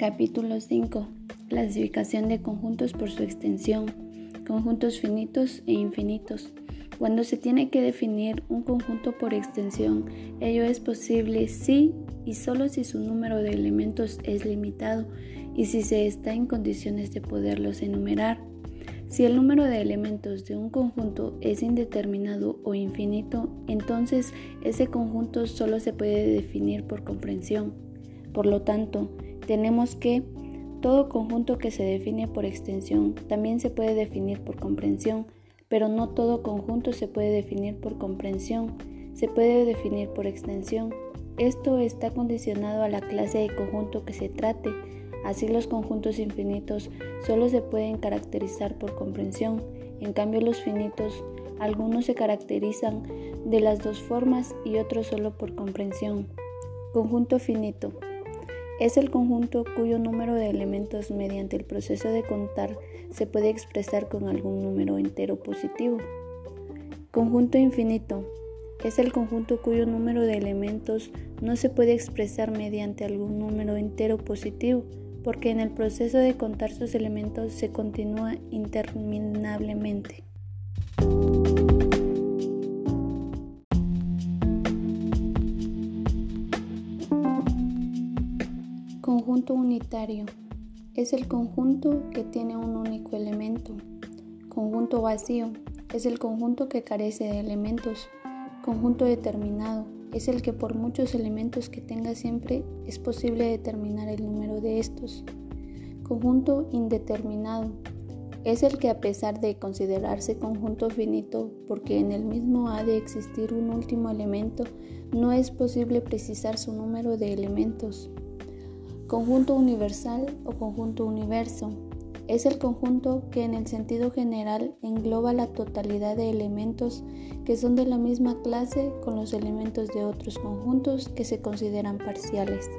Capítulo 5. Clasificación de conjuntos por su extensión. Conjuntos finitos e infinitos. Cuando se tiene que definir un conjunto por extensión, ello es posible si y solo si su número de elementos es limitado y si se está en condiciones de poderlos enumerar. Si el número de elementos de un conjunto es indeterminado o infinito, entonces ese conjunto solo se puede definir por comprensión. Por lo tanto, tenemos que todo conjunto que se define por extensión también se puede definir por comprensión, pero no todo conjunto se puede definir por comprensión, se puede definir por extensión. Esto está condicionado a la clase de conjunto que se trate, así los conjuntos infinitos solo se pueden caracterizar por comprensión, en cambio los finitos, algunos se caracterizan de las dos formas y otros solo por comprensión. Conjunto finito es el conjunto cuyo número de elementos mediante el proceso de contar se puede expresar con algún número entero positivo. Conjunto infinito es el conjunto cuyo número de elementos no se puede expresar mediante algún número entero positivo, porque en el proceso de contar sus elementos se continúa interminablemente. Conjunto unitario. Es el conjunto que tiene un único elemento. Conjunto vacío. Es el conjunto que carece de elementos. Conjunto determinado. Es el que por muchos elementos que tenga siempre es posible determinar el número de estos. Conjunto indeterminado. Es el que a pesar de considerarse conjunto finito, porque en el mismo ha de existir un último elemento, no es posible precisar su número de elementos. Conjunto universal o conjunto universo es el conjunto que en el sentido general engloba la totalidad de elementos que son de la misma clase con los elementos de otros conjuntos que se consideran parciales.